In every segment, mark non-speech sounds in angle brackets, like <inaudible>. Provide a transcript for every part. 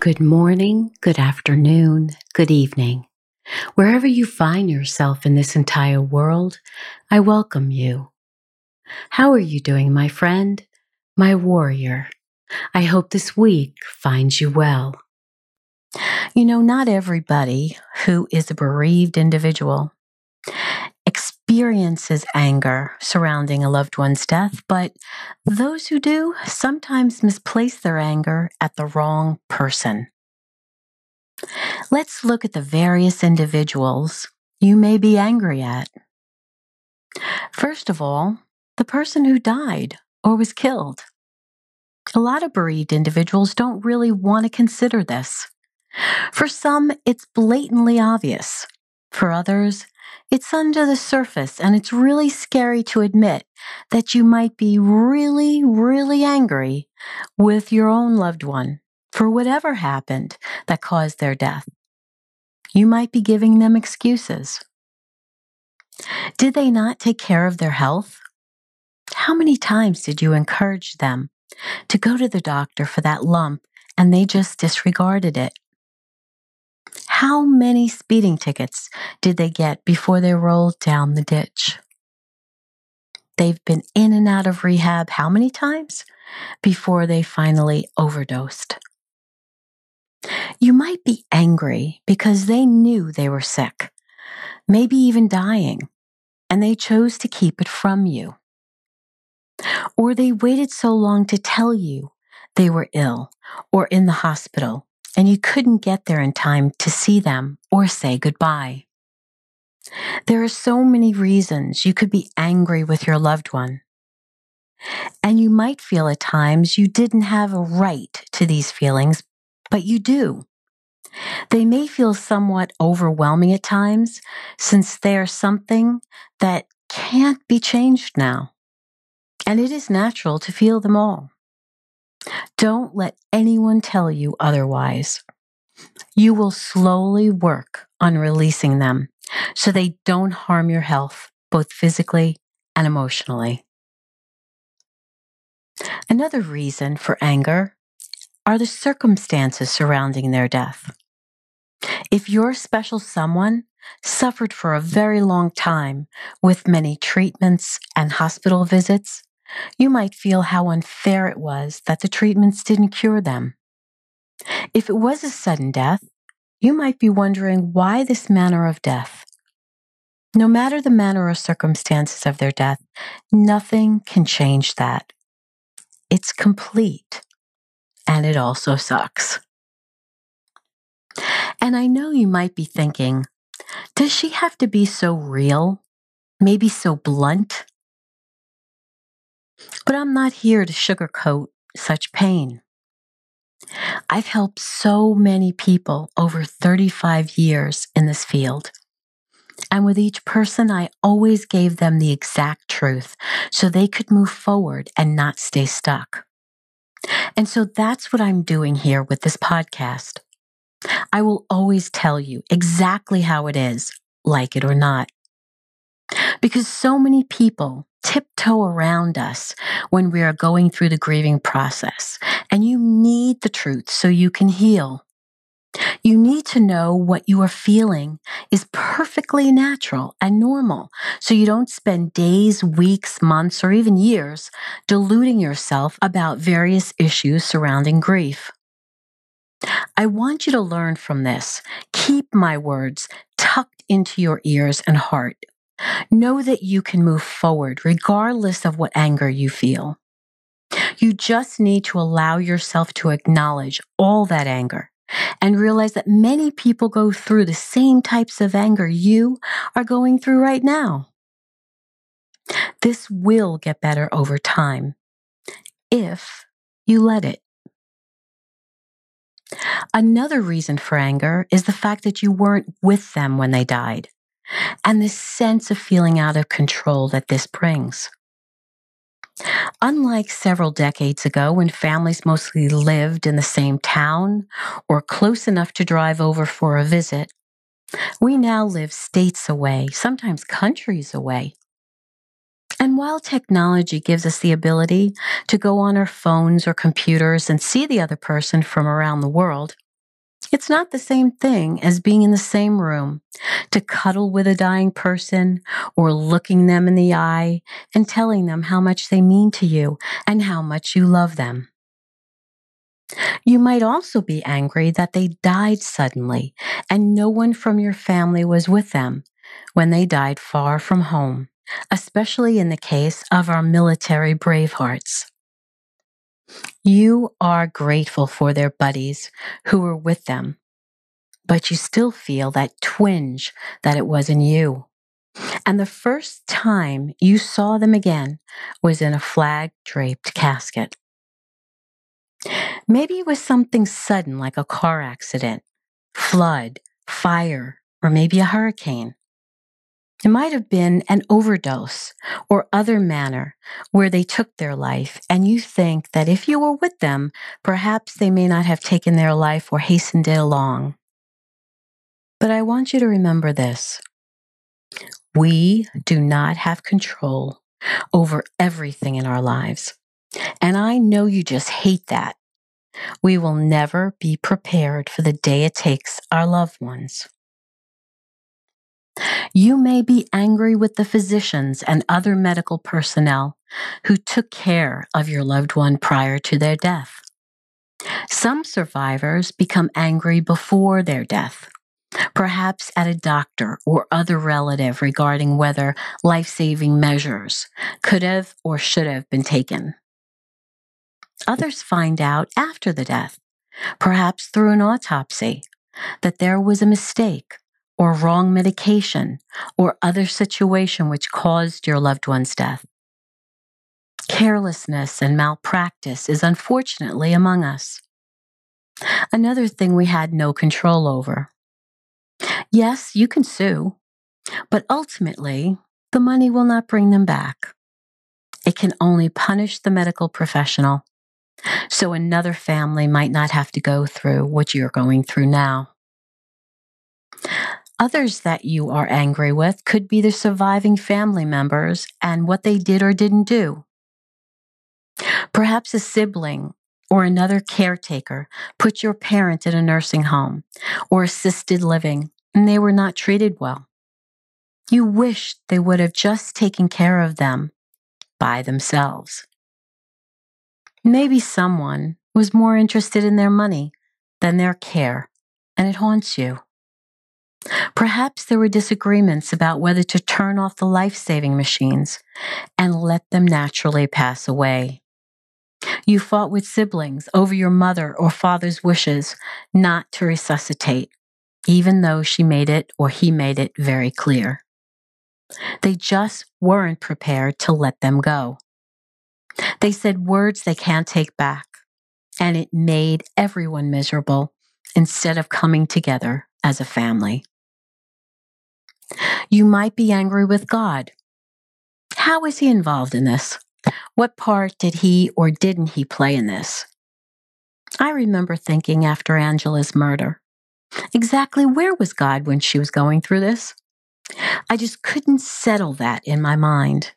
Good morning, good afternoon, good evening. Wherever you find yourself in this entire world, I welcome you. How are you doing, my friend, my warrior? I hope this week finds you well. You know, not everybody who is a bereaved individual experiences anger surrounding a loved one's death, but those who do sometimes misplace their anger at the wrong person. Let's look at the various individuals you may be angry at. First of all, the person who died or was killed. A lot of bereaved individuals don't really want to consider this. For some, it's blatantly obvious. For others, it's under the surface, and it's really scary to admit that you might be really, really angry with your own loved one for whatever happened that caused their death. You might be giving them excuses. Did they not take care of their health? How many times did you encourage them to go to the doctor for that lump and they just disregarded it? How many speeding tickets did they get before they rolled down the ditch? They've been in and out of rehab how many times before they finally overdosed? You might be angry because they knew they were sick, maybe even dying, and they chose to keep it from you. Or they waited so long to tell you they were ill or in the hospital and you couldn't get there in time to see them or say goodbye. There are so many reasons you could be angry with your loved one. And you might feel at times you didn't have a right to these feelings, but you do. They may feel somewhat overwhelming at times since they are something that can't be changed now. And it is natural to feel them all. Don't let anyone tell you otherwise. You will slowly work on releasing them so they don't harm your health, both physically and emotionally. Another reason for anger are the circumstances surrounding their death. If your special someone suffered for a very long time with many treatments and hospital visits, you might feel how unfair it was that the treatments didn't cure them. If it was a sudden death, you might be wondering why this manner of death. No matter the manner or circumstances of their death, nothing can change that. It's complete, and it also sucks. And I know you might be thinking, does she have to be so real? Maybe so blunt? But I'm not here to sugarcoat such pain. I've helped so many people over 35 years in this field. And with each person, I always gave them the exact truth so they could move forward and not stay stuck. And so that's what I'm doing here with this podcast. I will always tell you exactly how it is, like it or not. Because so many people tiptoe around us when we are going through the grieving process. And you need the truth so you can heal. You need to know what you are feeling is perfectly natural and normal so you don't spend days, weeks, months, or even years deluding yourself about various issues surrounding grief. I want you to learn from this. Keep my words tucked into your ears and heart. Know that you can move forward regardless of what anger you feel. You just need to allow yourself to acknowledge all that anger and realize that many people go through the same types of anger you are going through right now. This will get better over time if you let it. Another reason for anger is the fact that you weren't with them when they died, and the sense of feeling out of control that this brings. Unlike several decades ago when families mostly lived in the same town or close enough to drive over for a visit, we now live states away, sometimes countries away. And while technology gives us the ability to go on our phones or computers and see the other person from around the world, it's not the same thing as being in the same room to cuddle with a dying person or looking them in the eye and telling them how much they mean to you and how much you love them. You might also be angry that they died suddenly and no one from your family was with them when they died far from home especially in the case of our military bravehearts. You are grateful for their buddies who were with them, but you still feel that twinge that it was in you. And the first time you saw them again was in a flag draped casket. Maybe it was something sudden like a car accident, flood, fire, or maybe a hurricane. It might have been an overdose or other manner where they took their life, and you think that if you were with them, perhaps they may not have taken their life or hastened it along. But I want you to remember this we do not have control over everything in our lives. And I know you just hate that. We will never be prepared for the day it takes our loved ones. You may be angry with the physicians and other medical personnel who took care of your loved one prior to their death. Some survivors become angry before their death, perhaps at a doctor or other relative regarding whether life saving measures could have or should have been taken. Others find out after the death, perhaps through an autopsy, that there was a mistake or wrong medication or other situation which caused your loved one's death. Carelessness and malpractice is unfortunately among us. Another thing we had no control over. Yes, you can sue, but ultimately, the money will not bring them back. It can only punish the medical professional, so another family might not have to go through what you're going through now. Others that you are angry with could be the surviving family members and what they did or didn't do. Perhaps a sibling or another caretaker put your parent in a nursing home or assisted living and they were not treated well. You wished they would have just taken care of them by themselves. Maybe someone was more interested in their money than their care, and it haunts you. Perhaps there were disagreements about whether to turn off the life saving machines and let them naturally pass away. You fought with siblings over your mother or father's wishes not to resuscitate, even though she made it or he made it very clear. They just weren't prepared to let them go. They said words they can't take back, and it made everyone miserable instead of coming together as a family. You might be angry with God. How is he involved in this? What part did he or didn't he play in this? I remember thinking after Angela's murder, exactly where was God when she was going through this? I just couldn't settle that in my mind.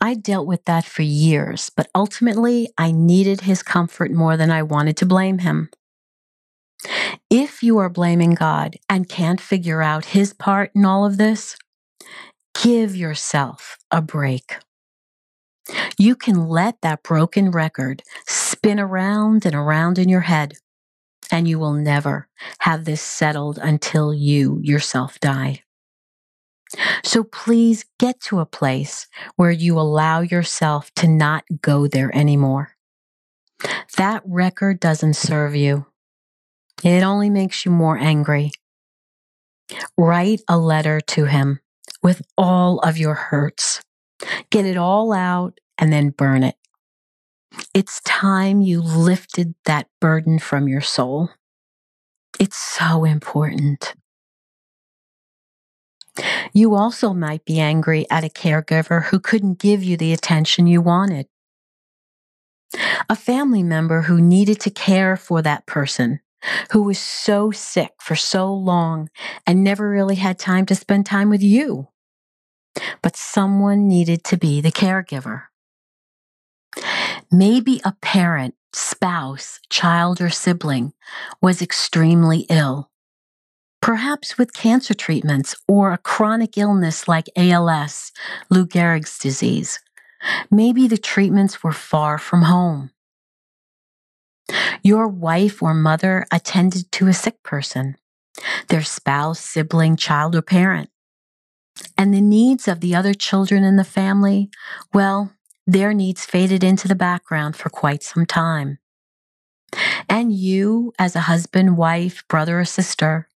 I dealt with that for years, but ultimately I needed his comfort more than I wanted to blame him. If you are blaming God and can't figure out his part in all of this, give yourself a break. You can let that broken record spin around and around in your head, and you will never have this settled until you yourself die. So please get to a place where you allow yourself to not go there anymore. That record doesn't serve you. It only makes you more angry. Write a letter to him with all of your hurts. Get it all out and then burn it. It's time you lifted that burden from your soul. It's so important. You also might be angry at a caregiver who couldn't give you the attention you wanted. A family member who needed to care for that person, who was so sick for so long and never really had time to spend time with you. But someone needed to be the caregiver. Maybe a parent, spouse, child, or sibling was extremely ill perhaps with cancer treatments or a chronic illness like ALS, Lou Gehrig's disease. Maybe the treatments were far from home. Your wife or mother attended to a sick person, their spouse, sibling, child, or parent. And the needs of the other children in the family, well, their needs faded into the background for quite some time. And you, as a husband, wife, brother, or sister,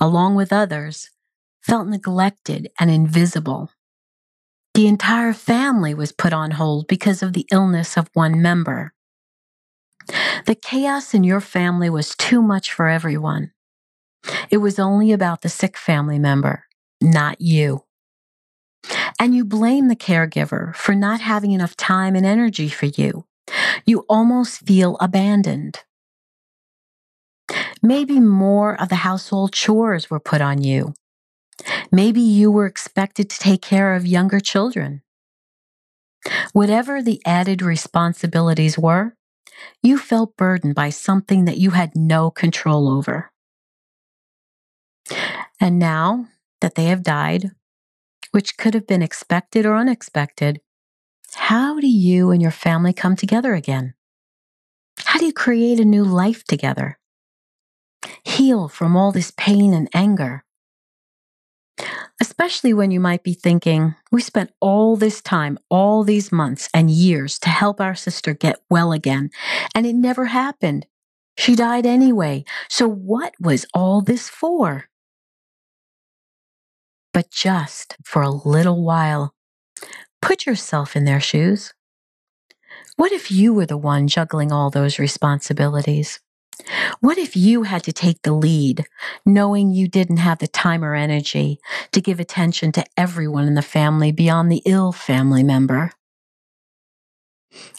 along with others, felt neglected and invisible. The entire family was put on hold because of the illness of one member. The chaos in your family was too much for everyone. It was only about the sick family member, not you. And you blame the caregiver for not having enough time and energy for you. You almost feel abandoned. Maybe more of the household chores were put on you. Maybe you were expected to take care of younger children. Whatever the added responsibilities were, you felt burdened by something that you had no control over. And now that they have died, which could have been expected or unexpected, how do you and your family come together again? How do you create a new life together? heal from all this pain and anger. Especially when you might be thinking, we spent all this time, all these months and years to help our sister get well again, and it never happened. She died anyway. So what was all this for? But just for a little while, put yourself in their shoes. What if you were the one juggling all those responsibilities? What if you had to take the lead, knowing you didn't have the time or energy to give attention to everyone in the family beyond the ill family member?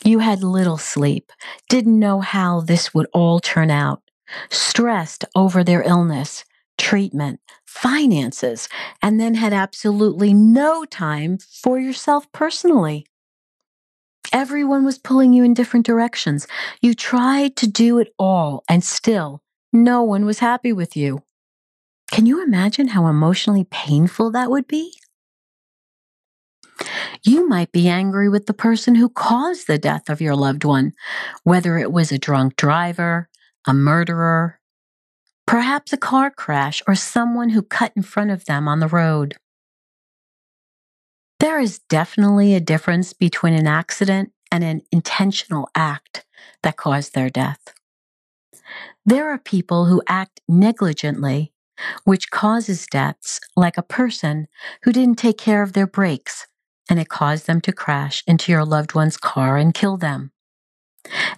You had little sleep, didn't know how this would all turn out, stressed over their illness, treatment, finances, and then had absolutely no time for yourself personally. Everyone was pulling you in different directions. You tried to do it all, and still, no one was happy with you. Can you imagine how emotionally painful that would be? You might be angry with the person who caused the death of your loved one, whether it was a drunk driver, a murderer, perhaps a car crash, or someone who cut in front of them on the road. There is definitely a difference between an accident and an intentional act that caused their death. There are people who act negligently, which causes deaths, like a person who didn't take care of their brakes and it caused them to crash into your loved one's car and kill them.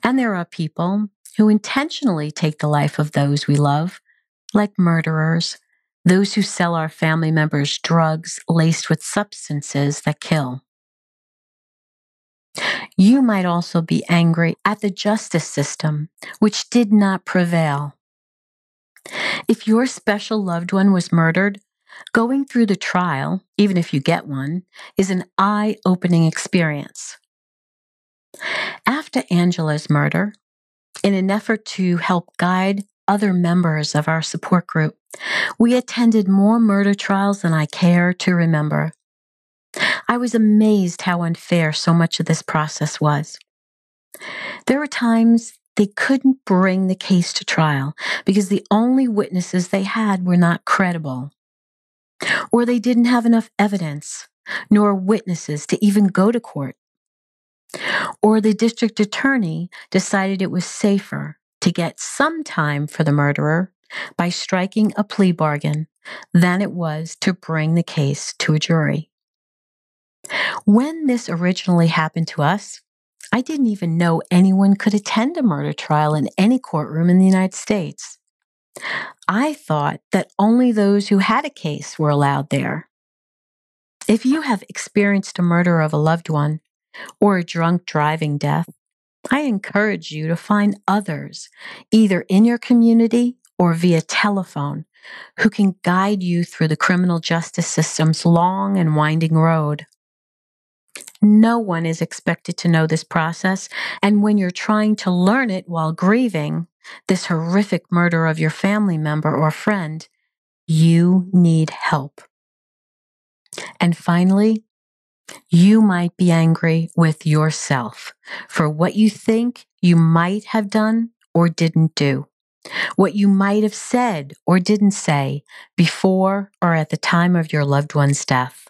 And there are people who intentionally take the life of those we love, like murderers those who sell our family members drugs laced with substances that kill. You might also be angry at the justice system, which did not prevail. If your special loved one was murdered, going through the trial, even if you get one, is an eye opening experience. After Angela's murder, in an effort to help guide other members of our support group, we attended more murder trials than I care to remember. I was amazed how unfair so much of this process was. There were times they couldn't bring the case to trial because the only witnesses they had were not credible, or they didn't have enough evidence nor witnesses to even go to court, or the district attorney decided it was safer to get some time for the murderer by striking a plea bargain than it was to bring the case to a jury. When this originally happened to us, I didn't even know anyone could attend a murder trial in any courtroom in the United States. I thought that only those who had a case were allowed there. If you have experienced a murder of a loved one or a drunk driving death, I encourage you to find others, either in your community or via telephone, who can guide you through the criminal justice system's long and winding road. No one is expected to know this process, and when you're trying to learn it while grieving this horrific murder of your family member or friend, you need help. And finally, you might be angry with yourself for what you think you might have done or didn't do, what you might have said or didn't say before or at the time of your loved one's death.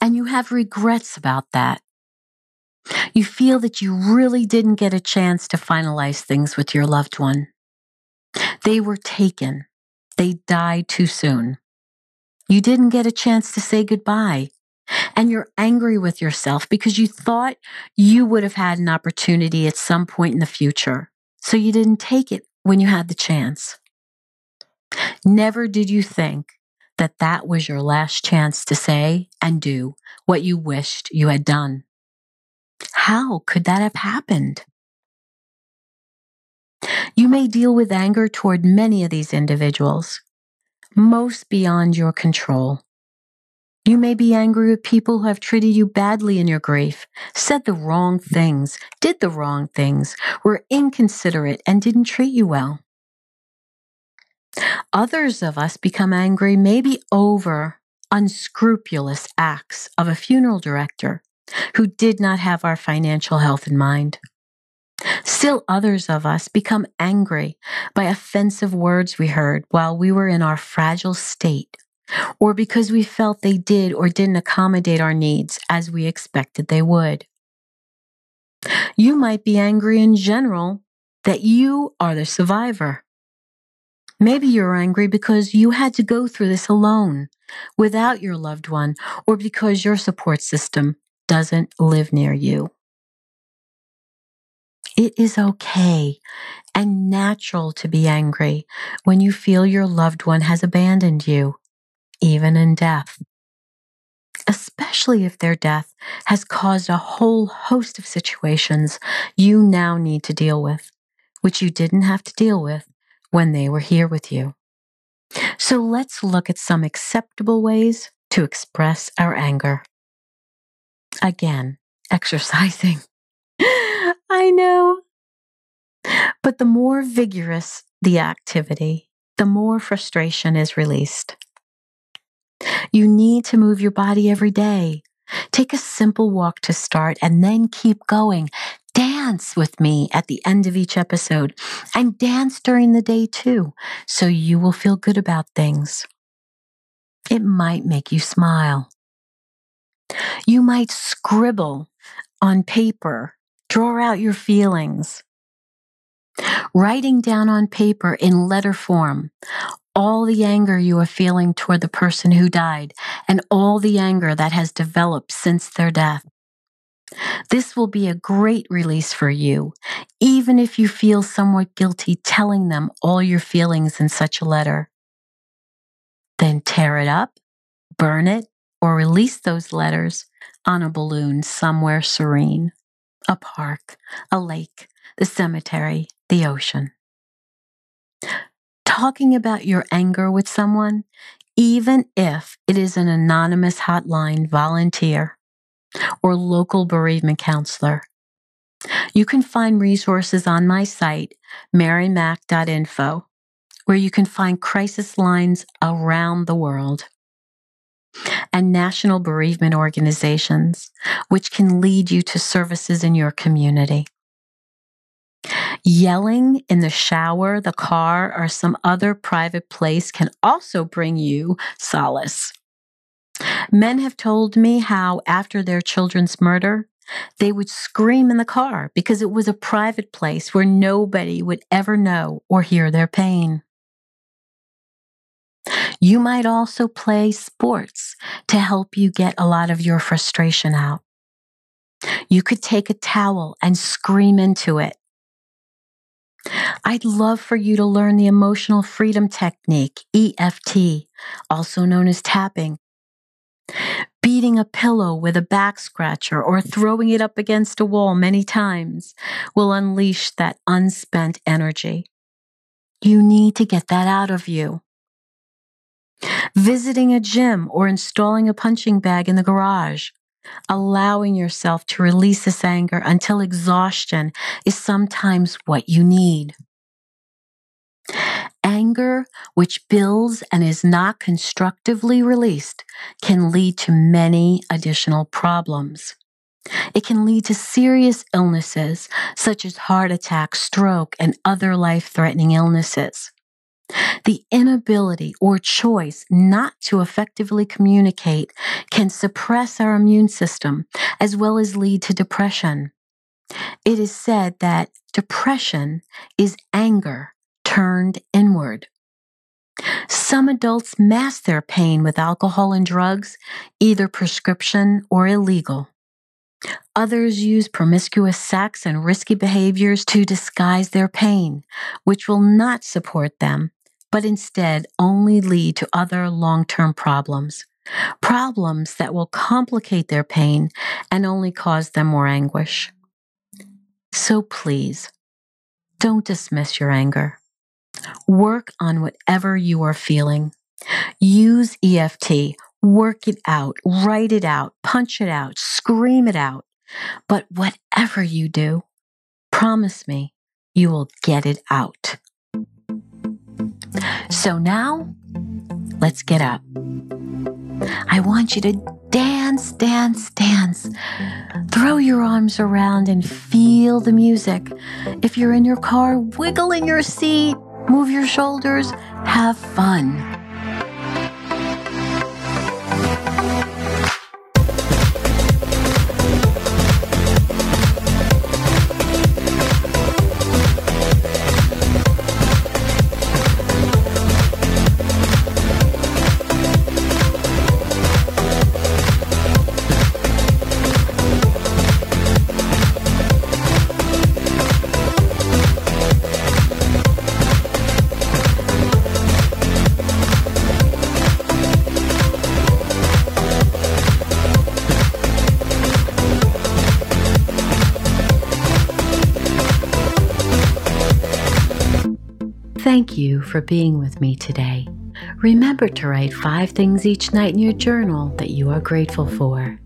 And you have regrets about that. You feel that you really didn't get a chance to finalize things with your loved one. They were taken. They died too soon. You didn't get a chance to say goodbye. And you're angry with yourself because you thought you would have had an opportunity at some point in the future. So you didn't take it when you had the chance. Never did you think that that was your last chance to say and do what you wished you had done. How could that have happened? You may deal with anger toward many of these individuals most beyond your control. You may be angry with people who have treated you badly in your grief, said the wrong things, did the wrong things, were inconsiderate, and didn't treat you well. Others of us become angry maybe over unscrupulous acts of a funeral director who did not have our financial health in mind. Still, others of us become angry by offensive words we heard while we were in our fragile state, or because we felt they did or didn't accommodate our needs as we expected they would. You might be angry in general that you are the survivor. Maybe you're angry because you had to go through this alone without your loved one, or because your support system doesn't live near you. It is okay and natural to be angry when you feel your loved one has abandoned you, even in death. Especially if their death has caused a whole host of situations you now need to deal with, which you didn't have to deal with when they were here with you. So let's look at some acceptable ways to express our anger. Again, <laughs> exercising. I know. But the more vigorous the activity, the more frustration is released. You need to move your body every day. Take a simple walk to start and then keep going. Dance with me at the end of each episode and dance during the day too, so you will feel good about things. It might make you smile. You might scribble on paper Draw out your feelings. Writing down on paper in letter form all the anger you are feeling toward the person who died and all the anger that has developed since their death. This will be a great release for you, even if you feel somewhat guilty telling them all your feelings in such a letter. Then tear it up, burn it, or release those letters on a balloon somewhere serene a park, a lake, the cemetery, the ocean. Talking about your anger with someone, even if it is an anonymous hotline volunteer or local bereavement counselor. You can find resources on my site, marymac.info, where you can find crisis lines around the world and national bereavement organizations, which can lead you to services in your community. Yelling in the shower, the car, or some other private place can also bring you solace. Men have told me how, after their children's murder, They would scream in the car because it was a private place where nobody would ever know or hear their pain. You might also play sports to help you get a lot of your frustration out. You could take a towel and scream into it. I'd love for you to learn the emotional freedom technique, EFT, also known as tapping. Beating a pillow with a back scratcher or throwing it up against a wall many times will unleash that unspent energy. You need to get that out of you. Visiting a gym or installing a punching bag in the garage allowing yourself to release this anger until exhaustion is sometimes what you need. Anger, which builds and is not constructively released, can lead to many additional problems. It can lead to serious illnesses such as heart attack, stroke, and other life threatening illnesses. The inability or choice not to effectively communicate can suppress our immune system as well as lead to depression. It is said that depression is anger turned inward. Some adults mask their pain with alcohol and drugs, either prescription or illegal. Others use promiscuous sex and risky behaviors to disguise their pain, which will not support them, but instead only lead to other long term problems. Problems that will complicate their pain and only cause them more anguish. So please, don't dismiss your anger. Work on whatever you are feeling. Use EFT, work it out, write it out, punch it out, scream it out. But whatever you do, promise me you will get it out. So now, let's get up. I want you to dance, dance, dance. Throw your arms around and feel the music. If you're in your car, wiggle in your seat, move your shoulders, have fun. You for being with me today. Remember to write five things each night in your journal that you are grateful for.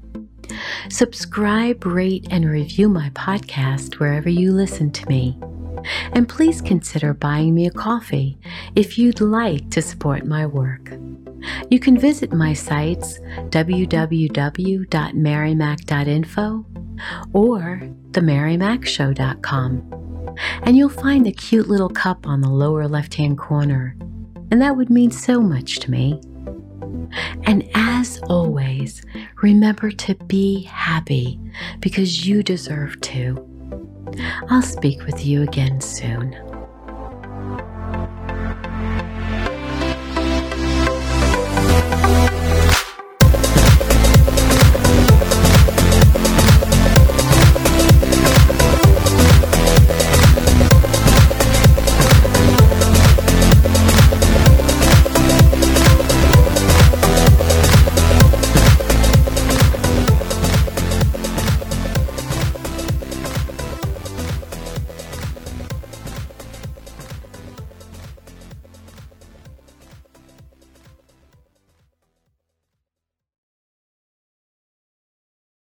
Subscribe, rate, and review my podcast wherever you listen to me. And please consider buying me a coffee if you'd like to support my work. You can visit my sites www.marymac.info or themarymacshow.com and you'll find a cute little cup on the lower left hand corner, and that would mean so much to me. And as always, remember to be happy because you deserve to. I'll speak with you again soon.